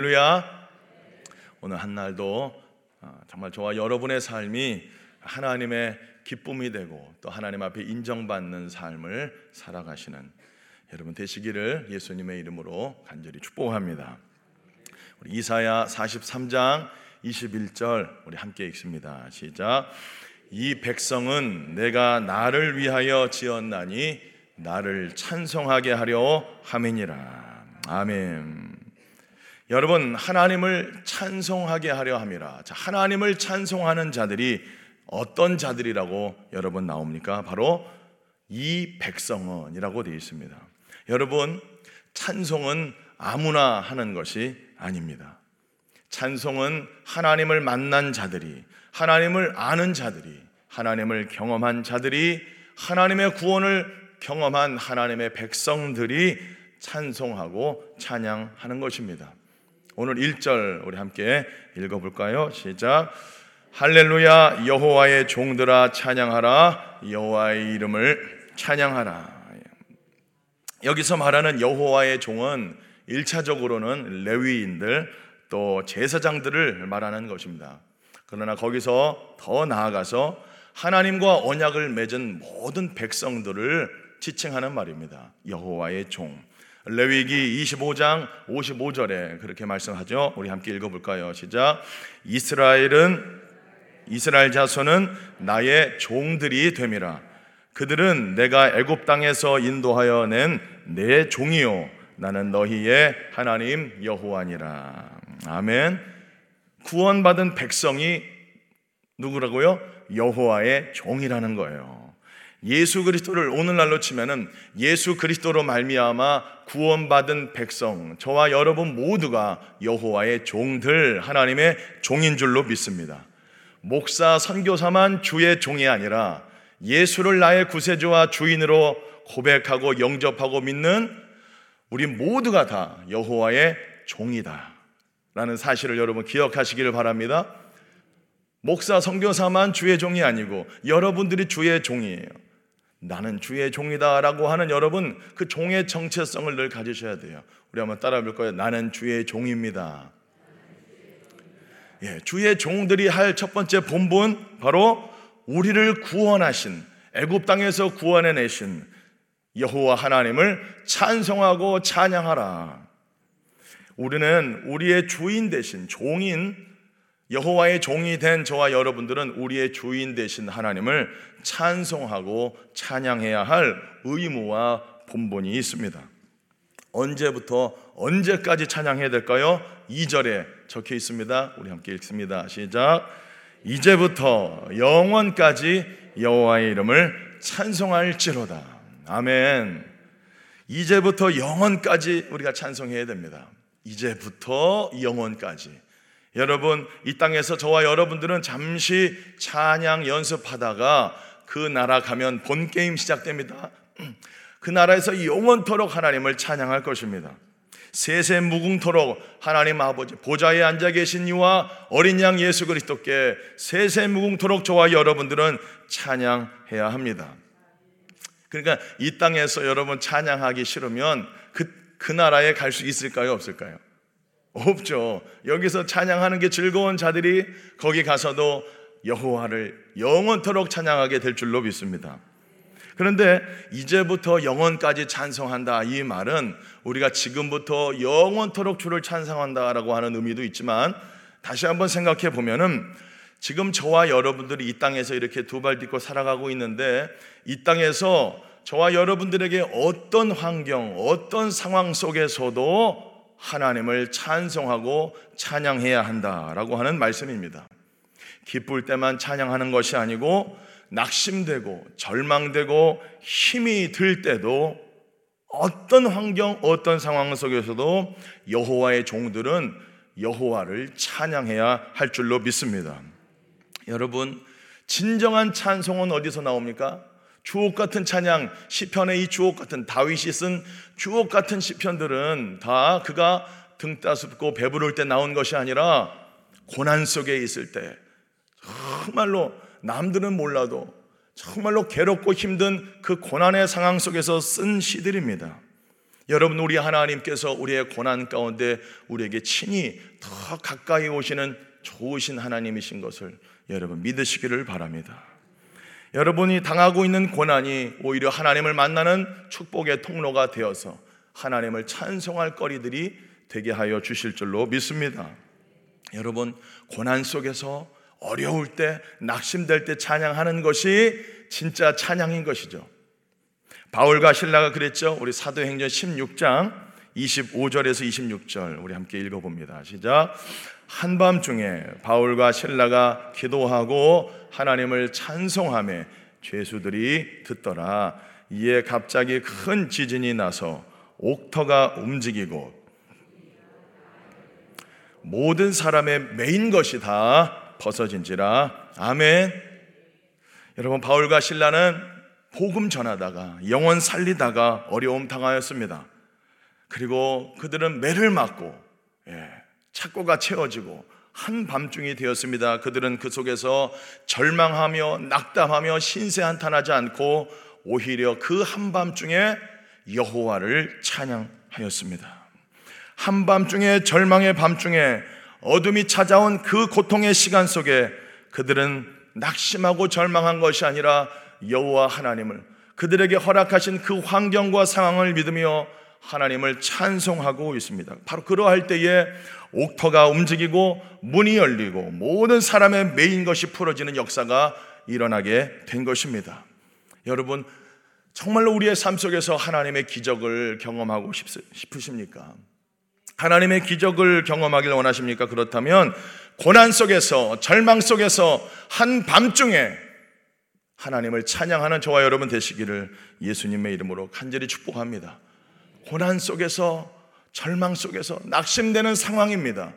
할렐루야. 오늘 한 날도 아, 정말 저와 여러분의 삶이 하나님의 기쁨이 되고 또 하나님 앞에 인정받는 삶을 살아가시는 여러분 되시기를 예수님의 이름으로 간절히 축복합니다. 우리 이사야 43장 21절 우리 함께 읽습니다. 시작. 이 백성은 내가 나를 위하여 지었나니 나를 찬송하게 하려 함이니라. 아멘. 여러분 하나님을 찬송하게 하려 함이라. 자, 하나님을 찬송하는 자들이 어떤 자들이라고 여러분 나옵니까? 바로 이 백성은이라고 되어 있습니다. 여러분 찬송은 아무나 하는 것이 아닙니다. 찬송은 하나님을 만난 자들이 하나님을 아는 자들이 하나님을 경험한 자들이 하나님의 구원을 경험한 하나님의 백성들이 찬송하고 찬양하는 것입니다. 오늘 1절 우리 함께 읽어볼까요? 시작. 할렐루야 여호와의 종들아 찬양하라 여호와의 이름을 찬양하라. 여기서 말하는 여호와의 종은 1차적으로는 레위인들 또 제사장들을 말하는 것입니다. 그러나 거기서 더 나아가서 하나님과 언약을 맺은 모든 백성들을 지칭하는 말입니다. 여호와의 종. 레위기 25장 55절에 그렇게 말씀하죠. 우리 함께 읽어 볼까요? 시작. 이스라엘은 이스라엘 자손은 나의 종들이 됨이라. 그들은 내가 애굽 땅에서 인도하여 낸 내 종이요. 나는 너희의 하나님 여호와니라. 아멘. 구원받은 백성이 누구라고요? 여호와의 종이라는 거예요. 예수 그리스도를 오늘날로 치면은 예수 그리스도로 말미암아 구원받은 백성 저와 여러분 모두가 여호와의 종들 하나님의 종인 줄로 믿습니다. 목사 선교사만 주의 종이 아니라 예수를 나의 구세주와 주인으로 고백하고 영접하고 믿는 우리 모두가 다 여호와의 종이다. 라는 사실을 여러분 기억하시기를 바랍니다. 목사 선교사만 주의 종이 아니고 여러분들이 주의 종이에요. 나는 주의 종이다라고 하는 여러분 그 종의 정체성을 늘 가지셔야 돼요. 우리 한번 따라 볼 거예요. 나는 주의 종입니다. 예, 주의 종들이 할 첫 번째 본분 바로 우리를 구원하신 애굽 땅에서 구원해 내신 여호와 하나님을 찬송하고 찬양하라. 우리는 우리의 주인 대신 종인 여호와의 종이 된 저와 여러분들은 우리의 주인 되신 하나님을 찬송하고 찬양해야 할 의무와 본분이 있습니다. 언제부터 언제까지 찬양해야 될까요? 2절에 적혀 있습니다. 우리 함께 읽습니다. 시작. 이제부터 영원까지 여호와의 이름을 찬송할지로다. 아멘. 이제부터 영원까지 우리가 찬송해야 됩니다. 이제부터 영원까지. 여러분, 이 땅에서 저와 여러분들은 잠시 찬양 연습하다가 그 나라 가면 본 게임 시작됩니다. 그 나라에서 영원토록 하나님을 찬양할 것입니다. 세세 무궁토록 하나님 아버지 보좌에 앉아 계신 이와 어린 양 예수 그리스도께 세세 무궁토록 저와 여러분들은 찬양해야 합니다. 그러니까 이 땅에서 여러분 찬양하기 싫으면 그, 그 나라에 갈 수 있을까요? 없을까요? 없죠. 여기서 찬양하는 게 즐거운 자들이 거기 가서도 여호와를 영원토록 찬양하게 될 줄로 믿습니다. 그런데 이제부터 영원까지 찬송한다 이 말은 우리가 지금부터 영원토록 주를 찬송한다라고 하는 의미도 있지만 다시 한번 생각해 보면은 지금 저와 여러분들이 이 땅에서 이렇게 두 발 딛고 살아가고 있는데 이 땅에서 저와 여러분들에게 어떤 환경, 어떤 상황 속에서도 하나님을 찬송하고 찬양해야 한다라고 하는 말씀입니다. 기쁠 때만 찬양하는 것이 아니고 낙심되고 절망되고 힘이 들 때도 어떤 환경, 어떤 상황 속에서도 여호와의 종들은 여호와를 찬양해야 할 줄로 믿습니다. 여러분, 진정한 찬송은 어디서 나옵니까? 주옥 같은 찬양, 시편의 이 주옥 같은 다윗이 쓴 주옥 같은 시편들은 다 그가 등 따숩고 배부를 때 나온 것이 아니라 고난 속에 있을 때 정말로 남들은 몰라도 정말로 괴롭고 힘든 그 고난의 상황 속에서 쓴 시들입니다. 여러분 우리 하나님께서 우리의 고난 가운데 우리에게 친히 더 가까이 오시는 좋으신 하나님이신 것을 여러분 믿으시기를 바랍니다. 여러분이 당하고 있는 고난이 오히려 하나님을 만나는 축복의 통로가 되어서 하나님을 찬송할 거리들이 되게 하여 주실 줄로 믿습니다. 여러분 고난 속에서 어려울 때 낙심될 때 찬양하는 것이 진짜 찬양인 것이죠. 바울과 신라가 그랬죠. 우리 사도행전 16장 25절에서 26절 우리 함께 읽어봅니다. 시작. 한밤중에 바울과 신라가 기도하고 하나님을 찬송하며 죄수들이 듣더라. 이에 갑자기 큰 지진이 나서 옥터가 움직이고 모든 사람의 메인 것이 다 벗어진지라. 아멘. 여러분 바울과 신라는 복음 전하다가 영원 살리다가 어려움 당하였습니다. 그리고 그들은 매를 맞고 예, 착고가 채워지고 한 밤중이 되었습니다. 그들은 그 속에서 절망하며 낙담하며 신세한탄하지 않고 오히려 그 한밤중에 여호와를 찬양하였습니다. 한밤중에 절망의 밤중에 어둠이 찾아온 그 고통의 시간 속에 그들은 낙심하고 절망한 것이 아니라 여호와 하나님을 그들에게 허락하신 그 환경과 상황을 믿으며 하나님을 찬송하고 있습니다. 바로 그러할 때에 옥터가 움직이고 문이 열리고 모든 사람의 메인 것이 풀어지는 역사가 일어나게 된 것입니다. 여러분, 정말로 우리의 삶 속에서 하나님의 기적을 경험하고 싶으십니까? 하나님의 기적을 경험하길 원하십니까? 그렇다면 고난 속에서 절망 속에서 한 밤중에 하나님을 찬양하는 저와 여러분 되시기를 예수님의 이름으로 간절히 축복합니다. 고난 속에서 절망 속에서 낙심되는 상황입니다.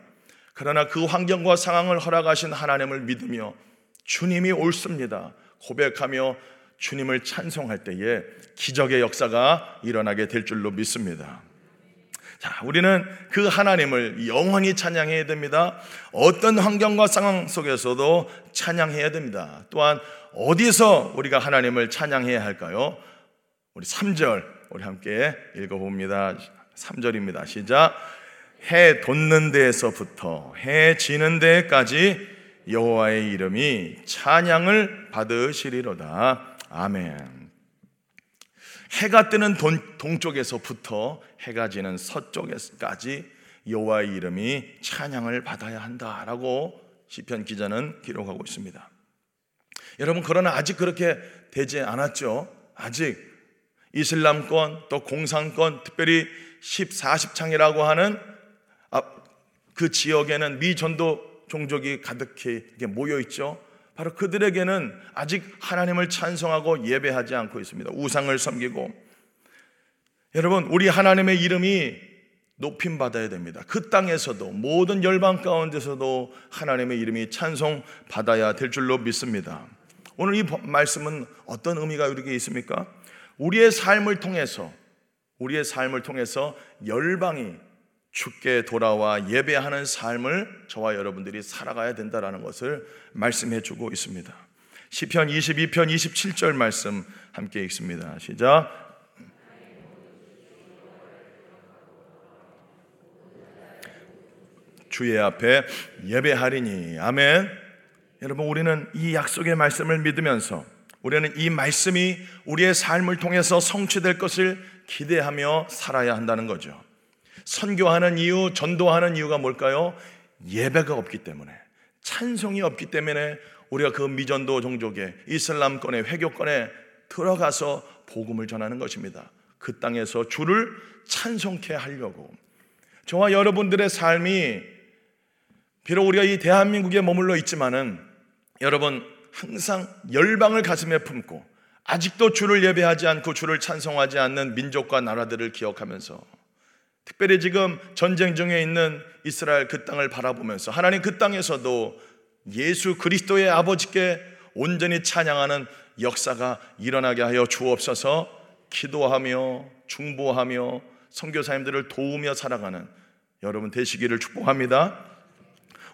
그러나 그 환경과 상황을 허락하신 하나님을 믿으며 주님이 옳습니다. 고백하며 주님을 찬송할 때에 기적의 역사가 일어나게 될 줄로 믿습니다. 자, 우리는 그 하나님을 영원히 찬양해야 됩니다. 어떤 환경과 상황 속에서도 찬양해야 됩니다. 또한 어디서 우리가 하나님을 찬양해야 할까요? 우리 3절 우리 함께 읽어봅니다. 3절입니다. 시작. 해 돋는 데에서부터 해 지는 데까지 여호와의 이름이 찬양을 받으시리로다. 아멘. 해가 뜨는 동, 동쪽에서부터 해가 지는 서쪽에까지 여호와의 이름이 찬양을 받아야 한다라고 시편 기자는 기록하고 있습니다. 여러분 그러나 아직 그렇게 되지 않았죠. 아직 이슬람권 또 공산권 특별히 10, 40창이라고 하는 아, 그 지역에는 미전도 종족이 가득히 모여 있죠. 바로 그들에게는 아직 하나님을 찬송하고 예배하지 않고 있습니다. 우상을 섬기고 여러분 우리 하나님의 이름이 높임 받아야 됩니다. 그 땅에서도 모든 열방 가운데서도 하나님의 이름이 찬송 받아야 될 줄로 믿습니다. 오늘 이 말씀은 어떤 의미가 우리에게 있습니까? 우리의 삶을 통해서 우리의 삶을 통해서 열방이 죽게 돌아와 예배하는 삶을 저와 여러분들이 살아가야 된다라는 것을 말씀해 주고 있습니다. 시편 22편 27절 말씀 함께 읽습니다. 시작. 주의 앞에 예배하리니 아멘. 여러분 우리는 이 약속의 말씀을 믿으면서 우리는 이 말씀이 우리의 삶을 통해서 성취될 것을 기대하며 살아야 한다는 거죠. 선교하는 이유, 전도하는 이유가 뭘까요? 예배가 없기 때문에, 찬송이 없기 때문에 우리가 그 미전도 종족의 이슬람권의 회교권에 들어가서 복음을 전하는 것입니다. 그 땅에서 주를 찬송케 하려고. 저와 여러분들의 삶이 비록 우리가 이 대한민국에 머물러 있지만은 여러분 항상 열방을 가슴에 품고 아직도 주를 예배하지 않고 주를 찬송하지 않는 민족과 나라들을 기억하면서 특별히 지금 전쟁 중에 있는 이스라엘 그 땅을 바라보면서 하나님 그 땅에서도 예수 그리스도의 아버지께 온전히 찬양하는 역사가 일어나게 하여 주옵소서 기도하며 중보하며 선교사님들을 도우며 살아가는 여러분 되시기를 축복합니다.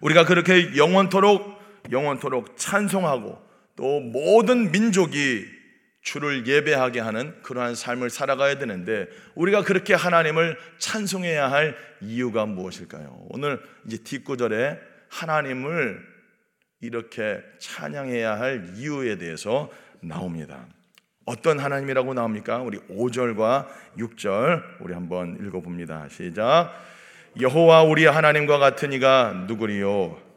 우리가 그렇게 영원토록 영원토록 찬송하고 또 모든 민족이 주를 예배하게 하는 그러한 삶을 살아가야 되는데 우리가 그렇게 하나님을 찬송해야 할 이유가 무엇일까요? 오늘 이제 뒷구절에 하나님을 이렇게 찬양해야 할 이유에 대해서 나옵니다. 어떤 하나님이라고 나옵니까? 우리 5절과 6절 우리 한번 읽어 봅니다. 시작. 여호와 우리 하나님과 같은 이가 누구리요?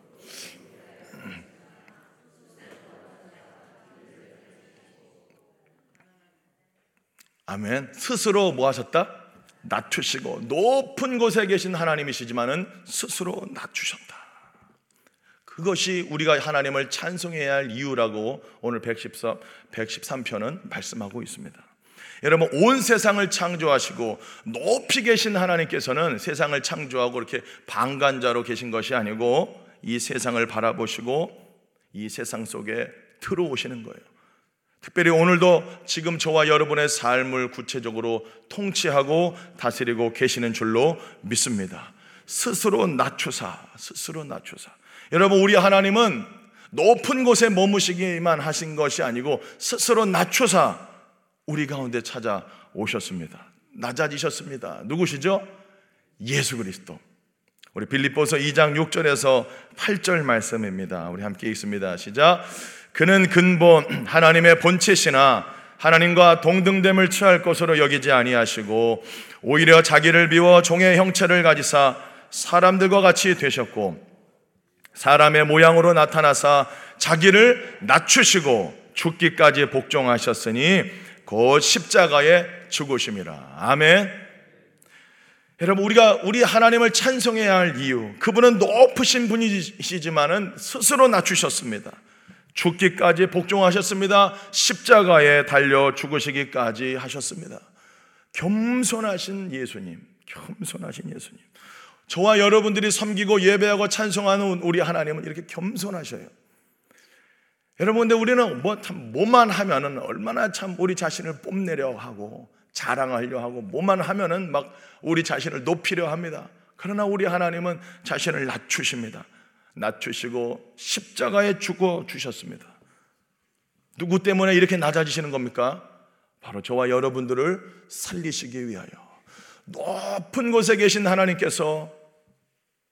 아멘. 스스로 뭐 하셨다? 낮추시고 높은 곳에 계신 하나님이시지만은 스스로 낮추셨다. 그것이 우리가 하나님을 찬송해야 할 이유라고 오늘 114, 113편은 말씀하고 있습니다. 여러분 온 세상을 창조하시고 높이 계신 하나님께서는 세상을 창조하고 이렇게 방관자로 계신 것이 아니고 이 세상을 바라보시고 이 세상 속에 들어오시는 거예요. 특별히 오늘도 지금 저와 여러분의 삶을 구체적으로 통치하고 다스리고 계시는 줄로 믿습니다. 스스로 낮추사, 스스로 낮추사. 여러분, 우리 하나님은 높은 곳에 머무시기만 하신 것이 아니고 스스로 낮추사 우리 가운데 찾아오셨습니다. 낮아지셨습니다. 누구시죠? 예수 그리스도. 우리 빌립보서 2장 6절에서 8절 말씀입니다. 우리 함께 읽습니다. 시작. 그는 근본 하나님의 본체시나 하나님과 동등됨을 취할 것으로 여기지 아니하시고 오히려 자기를 비워 종의 형체를 가지사 사람들과 같이 되셨고 사람의 모양으로 나타나사 자기를 낮추시고 죽기까지 복종하셨으니 곧 십자가에 죽으심이라. 아멘. 여러분 우리가 우리 하나님을 찬송해야 할 이유 그분은 높으신 분이시지만은 스스로 낮추셨습니다. 죽기까지 복종하셨습니다. 십자가에 달려 죽으시기까지 하셨습니다. 겸손하신 예수님, 겸손하신 예수님. 저와 여러분들이 섬기고 예배하고 찬송하는 우리 하나님은 이렇게 겸손하셔요. 여러분, 근데 우리는 뭐 참 뭐만 하면은 얼마나 참 우리 자신을 뽐내려 하고 자랑하려 하고 뭐만 하면은 막 우리 자신을 높이려 합니다. 그러나 우리 하나님은 자신을 낮추십니다. 낮추시고 십자가에 죽어 주셨습니다. 누구 때문에 이렇게 낮아지시는 겁니까? 바로 저와 여러분들을 살리시기 위하여 높은 곳에 계신 하나님께서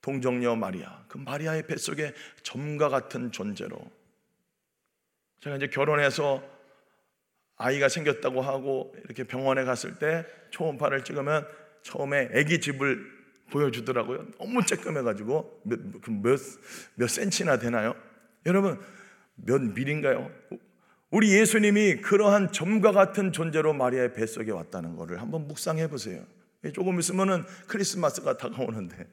동정녀 마리아, 그 마리아의 뱃속에 점과 같은 존재로 제가 이제 결혼해서 아이가 생겼다고 하고 이렇게 병원에 갔을 때 초음파를 찍으면 처음에 아기 집을 보여주더라고요. 너무 쬐끔해가지고 몇, 그 몇, 몇 센치나 되나요? 여러분, 몇 밀인가요? 우리 예수님이 그러한 점과 같은 존재로 마리아의 뱃속에 왔다는 것을 한번 묵상해 보세요. 조금 있으면은 크리스마스가 다가오는데.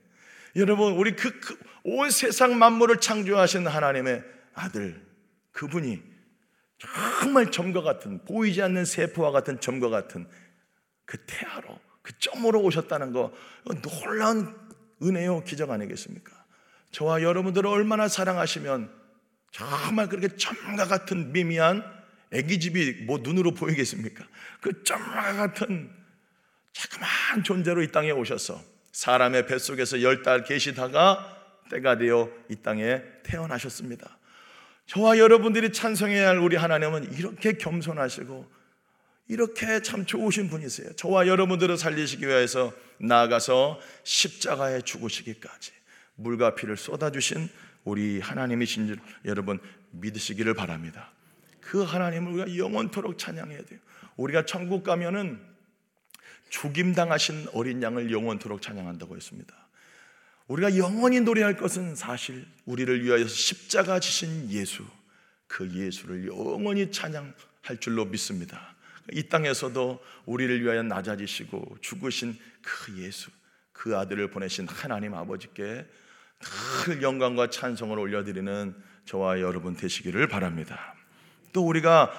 여러분, 우리 그, 그온 세상 만물을 창조하신 하나님의 아들, 그분이 정말 점과 같은, 보이지 않는 세포와 같은 점과 같은 그 태아로 그 점으로 오셨다는 거 놀라운 은혜요 기적 아니겠습니까? 저와 여러분들을 얼마나 사랑하시면 정말 그렇게 점과 같은 미미한 애기집이 뭐 눈으로 보이겠습니까? 그 점과 같은 자그마한 존재로 이 땅에 오셔서 사람의 뱃속에서 열 달 계시다가 때가 되어 이 땅에 태어나셨습니다. 저와 여러분들이 찬송해야 할 우리 하나님은 이렇게 겸손하시고 이렇게 참 좋으신 분이세요. 저와 여러분들을 살리시기 위해서 나아가서 십자가에 죽으시기까지 물과 피를 쏟아주신 우리 하나님이신 줄 여러분 믿으시기를 바랍니다. 그 하나님을 우리가 영원토록 찬양해야 돼요. 우리가 천국 가면은 죽임 당하신 어린 양을 영원토록 찬양한다고 했습니다. 우리가 영원히 노래할 것은 사실 우리를 위하여 십자가 지신 예수, 그 예수를 영원히 찬양할 줄로 믿습니다. 이 땅에서도 우리를 위하여 낮아지시고 죽으신 그 예수, 그 아들을 보내신 하나님 아버지께 늘 영광과 찬송을 올려드리는 저와 여러분 되시기를 바랍니다. 또 우리가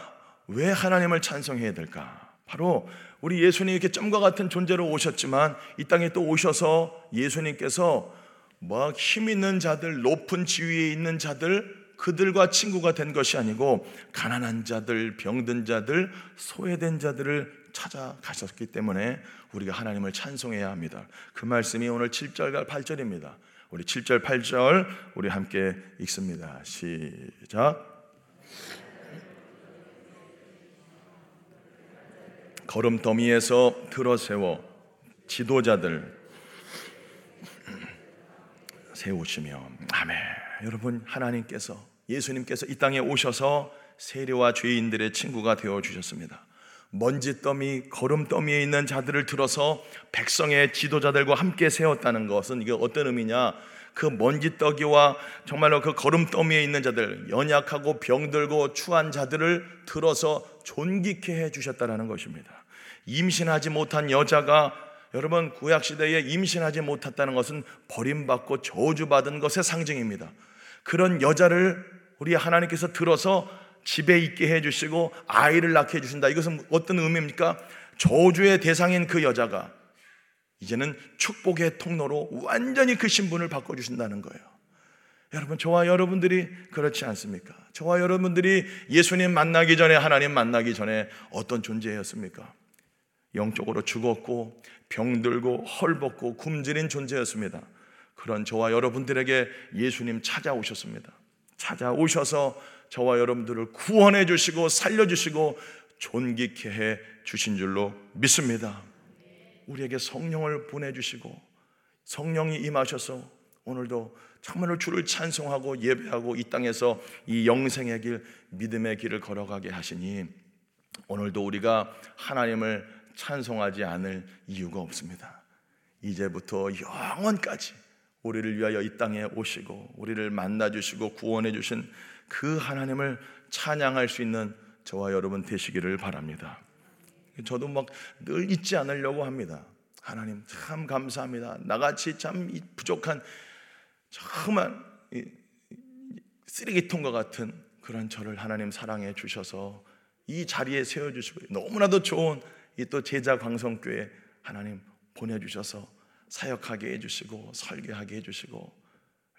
왜 하나님을 찬송해야 될까? 바로 우리 이렇게 점과 같은 존재로 오셨지만 이 땅에 또 오셔서 예수님께서 뭐힘 있는 자들, 높은 지위에 있는 자들, 그들과 친구가 된 것이 아니고 가난한 자들, 병든 자들, 소외된 자들을 찾아가셨기 때문에 우리가 하나님을 찬송해야 합니다. 그 말씀이 오늘 7절과 8절입니다. 우리 7절, 8절 우리 함께 읽습니다. 시작. 걸음 더미에서 들어 세워 지도자들 세우시며 아멘. 여러분 하나님께서 예수님께서 이 땅에 오셔서 세리와 죄인들의 친구가 되어 주셨습니다. 먼지더미, 걸음더미에 있는 자들을 들어서 백성의 지도자들과 함께 세웠다는 것은 이게 어떤 의미냐? 그 먼지더기와 정말로 그 걸음더미에 있는 자들, 연약하고 병들고 추한 자들을 들어서 존귀케 해 주셨다는 것입니다. 임신하지 못한 여자가 여러분 구약 시대에 임신하지 못했다는 것은 버림받고 저주받은 것의 상징입니다. 그런 여자를 우리 하나님께서 들어서 집에 있게 해 주시고 아이를 낳게 해 주신다. 이것은 어떤 의미입니까? 저주의 대상인 그 여자가 이제는 축복의 통로로 완전히 그 신분을 바꿔 주신다는 거예요. 여러분, 저와 여러분들이 그렇지 않습니까? 저와 여러분들이 예수님 만나기 전에 하나님 만나기 전에 어떤 존재였습니까? 영적으로 죽었고 병들고 헐벗고 굶주린 존재였습니다. 그런 저와 여러분들에게 예수님 찾아오셨습니다. 찾아오셔서 저와 여러분들을 구원해 주시고 살려 주시고 존귀케 해 주신 줄로 믿습니다. 우리에게 성령을 보내 주시고 성령이 임하셔서 오늘도 정말로 주를 찬송하고 예배하고 이 땅에서 이 영생의 길, 믿음의 길을 걸어가게 하시니 오늘도 우리가 하나님을 찬송하지 않을 이유가 없습니다. 이제부터 영원까지 우리를 위하여 이 땅에 오시고 우리를 만나 주시고 구원해 주신 그 하나님을 찬양할 수 있는 저와 여러분 되시기를 바랍니다. 저도 막 늘 잊지 않으려고 합니다. 하나님 참 감사합니다. 나같이 참 부족한 정말 쓰레기통과 같은 그런 저를 하나님 사랑해 주셔서 이 자리에 세워 주시고 너무나도 좋은 이 또 제자 광성교회 하나님 보내 주셔서 사역하게 해 주시고 설계하게 해 주시고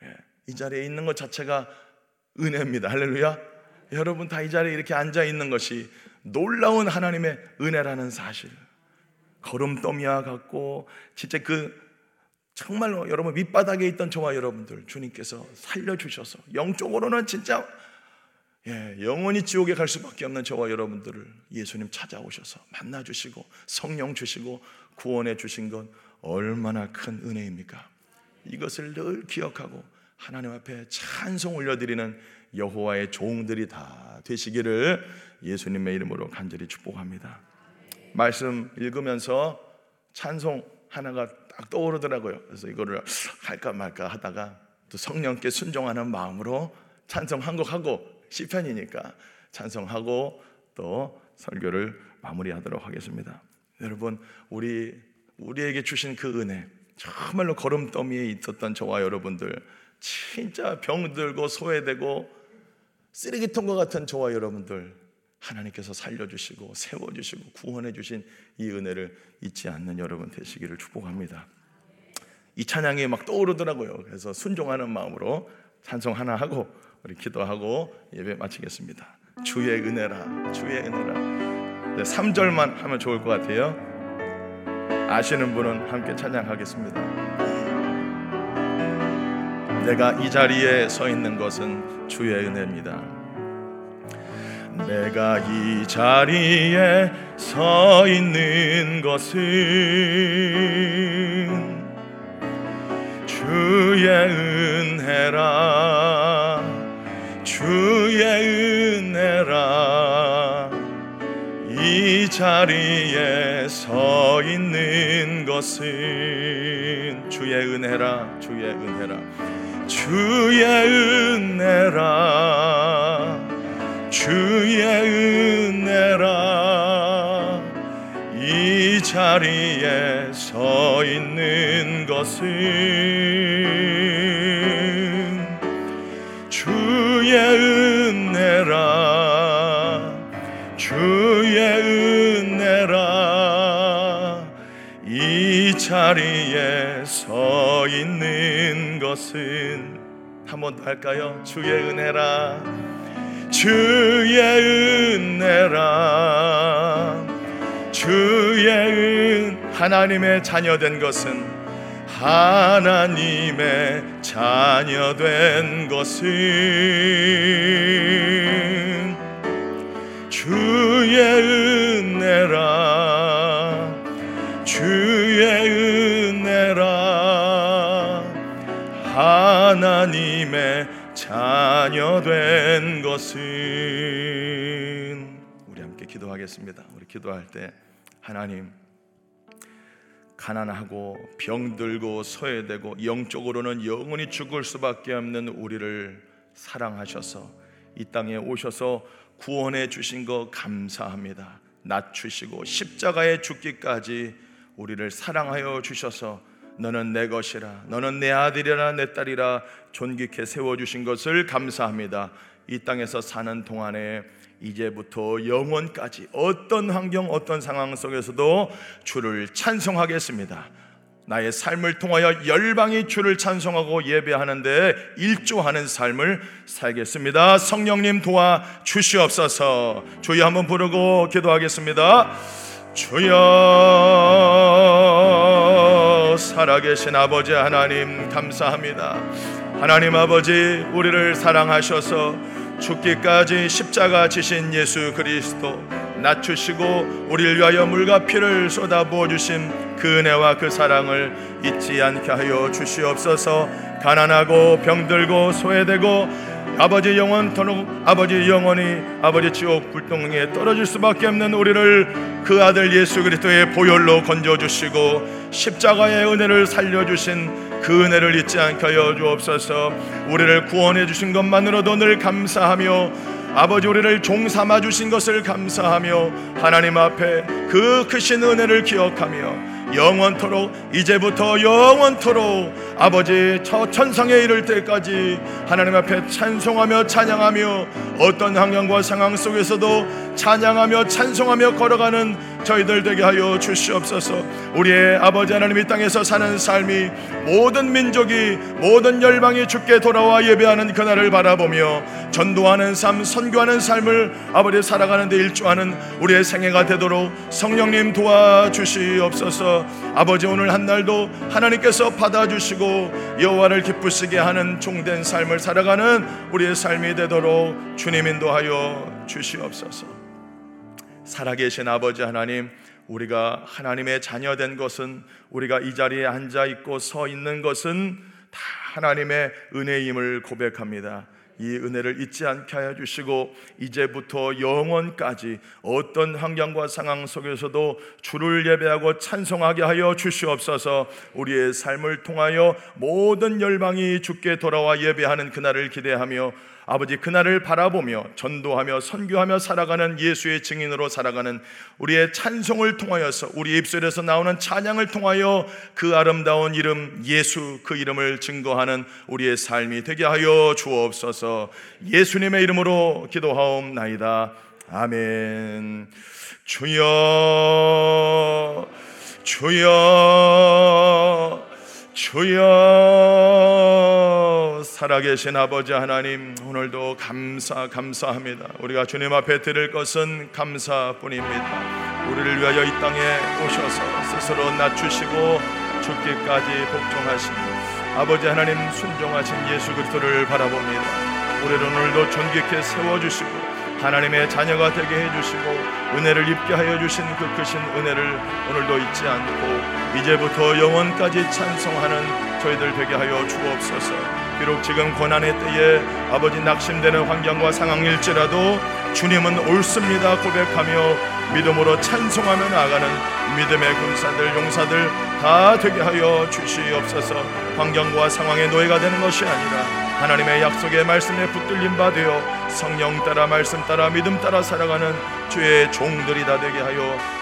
예, 이 자리에 있는 것 자체가 은혜입니다. 할렐루야. 여러분 다 이 자리에 이렇게 앉아 있는 것이 놀라운 하나님의 은혜라는 사실. 걸음더미와 같고 진짜 그 정말로 여러분 밑바닥에 있던 저와 여러분들 주님께서 살려 주셔서 영적으로는 진짜 예, 영원히 지옥에 갈 수밖에 없는 저와 여러분들을 예수님 찾아오셔서 만나 주시고 성령 주시고 구원해 주신 건 얼마나 큰 은혜입니까? 이것을 늘 기억하고 하나님 앞에 찬송 올려드리는 여호와의 종들이 다 되시기를 예수님의 이름으로 간절히 축복합니다. 말씀 읽으면서 찬송 하나가 딱 떠오르더라고요. 그래서 이거를 할까 말까 하다가 또 성령께 순종하는 마음으로 찬송 한 곡 하고 시편이니까 찬송하고 또 설교를 마무리하도록 하겠습니다. 여러분 우리 우리에게 주신 그 은혜 정말로 걸음더미에 있었던 저와 여러분들 진짜 병들고 소외되고 쓰레기통과 같은 저와 여러분들 하나님께서 살려주시고 세워주시고 구원해주신 이 은혜를 잊지 않는 여러분 되시기를 축복합니다. 이 찬양이 막 떠오르더라고요. 그래서 순종하는 마음으로 찬송 하나 하고 우리 기도하고 예배 마치겠습니다. 주의 은혜라, 주의 은혜라. 3절만 하면 좋을 것 같아요. 아시는 분은 함께 찬양하겠습니다. 내가 이 자리에 서 있는 것은 주의 은혜입니다. 내가 이 자리에 서 있는 것은 주의 은혜라 자리에 서 있는 것은 주의 은혜라 주의 은혜라 주의 은혜라 주의 은혜라. 이 자리에 서 있는 것은 주의 은혜라 자리에 서 있는 것은 한 번 더 할까요? 주의 은혜라. 주의 은혜라. 주의 은 하나님의 자녀된 것은 하나님의 자녀된 것은 주의 은혜라. 주의 은혜라 하나님의 자녀 된 것은 우리 함께 기도하겠습니다. 우리 기도할 때 하나님 가난하고 병들고 소외되고 영적으로는 영원히 죽을 수밖에 없는 우리를 사랑하셔서 이 땅에 오셔서 구원해 주신 거 감사합니다. 낮추시고 십자가에 죽기까지 우리를 사랑하여 주셔서 너는 내 것이라 너는 내 아들이라 내 딸이라 존귀케 세워 주신 것을 감사합니다. 이 땅에서 사는 동안에 이제부터 영원까지 어떤 환경 어떤 상황 속에서도 주를 찬송하겠습니다. 나의 삶을 통하여 열방이 주를 찬송하고 예배하는데 일조하는 삶을 살겠습니다. 성령님 도와 주시옵소서. 주여 한번 부르고 기도하겠습니다. 주여 살아계신 아버지 하나님 감사합니다. 하나님 아버지 우리를 사랑하셔서 죽기까지 십자가 지신 예수 그리스도 낮추시고 우리를 위하여 물과 피를 쏟아 부어 주신 그 은혜와 그 사랑을 잊지 않게 하여 주시옵소서. 가난하고 병들고 소외되고 아버지 영원토록 아버지 영원히 아버지 지옥 불똥에 떨어질 수밖에 없는 우리를 그 아들 예수 그리스도의 보혈로 건져 주시고 십자가의 은혜를 살려 주신 그 은혜를 잊지 않게 하여 주옵소서. 우리를 구원해 주신 것만으로도 늘 감사하며 아버지 우리를 종 삼아 주신 것을 감사하며 하나님 앞에 그 크신 은혜를 기억하며 영원토록 이제부터 영원토록 아버지 저 천상에 이를 때까지 하나님 앞에 찬송하며 찬양하며 어떤 환경과 상황 속에서도 찬양하며 찬송하며 걸어가는 저희들 되게 하여 주시옵소서. 우리의 아버지 하나님 이 땅에서 사는 삶이 모든 민족이 모든 열방이 주께 돌아와 예배하는 그날을 바라보며 전도하는 삶, 선교하는 삶을 아버지 살아가는 데 일조하는 우리의 생애가 되도록 성령님 도와주시옵소서. 아버지 오늘 한 날도 하나님께서 받아주시고 여호와를 기쁘시게 하는 종된 삶을 살아가는 우리의 삶이 되도록 주님 인도하여 주시옵소서. 살아계신 아버지 하나님, 우리가 하나님의 자녀된 것은 우리가 이 자리에 앉아 있고 서 있는 것은 다 하나님의 은혜임을 고백합니다. 이 은혜를 잊지 않게 하여 주시고 이제부터 영원까지 어떤 환경과 상황 속에서도 주를 예배하고 찬송하게 하여 주시옵소서. 우리의 삶을 통하여 모든 열방이 주께 돌아와 예배하는 그날을 기대하며 아버지 그날을 바라보며 전도하며 선교하며 살아가는 예수의 증인으로 살아가는 우리의 찬송을 통하여서 우리 입술에서 나오는 찬양을 통하여 그 아름다운 이름 예수 그 이름을 증거하는 우리의 삶이 되게 하여 주옵소서. 예수님의 이름으로 기도하옵나이다. 아멘. 주여 주여 주여 살아계신 아버지 하나님 오늘도 감사 감사합니다. 우리가 주님 앞에 드릴 것은 감사뿐입니다. 우리를 위하여 이 땅에 오셔서 스스로 낮추시고 죽기까지 복종하신 아버지 하나님 순종하신 예수 그리스도를 바라봅니다. 우리를 오늘도 존귀케 세워 주시고 하나님의 자녀가 되게 해 주시고 은혜를 입게 하여 주신 그 크신 은혜를 오늘도 잊지 않고 이제부터 영원까지 찬송하는 저희들 되게 하여 주옵소서. 비록 지금 고난의 때에 아버지 낙심되는 환경과 상황일지라도 주님은 옳습니다 고백하며 믿음으로 찬송하며 나가는 믿음의 군사들 용사들 다 되게 하여 주시옵소서. 환경과 상황의 노예가 되는 것이 아니라 하나님의 약속의 말씀에 붙들림 받으어 성령 따라 말씀 따라 믿음 따라 살아가는 주의 종들이 다 되게 하여.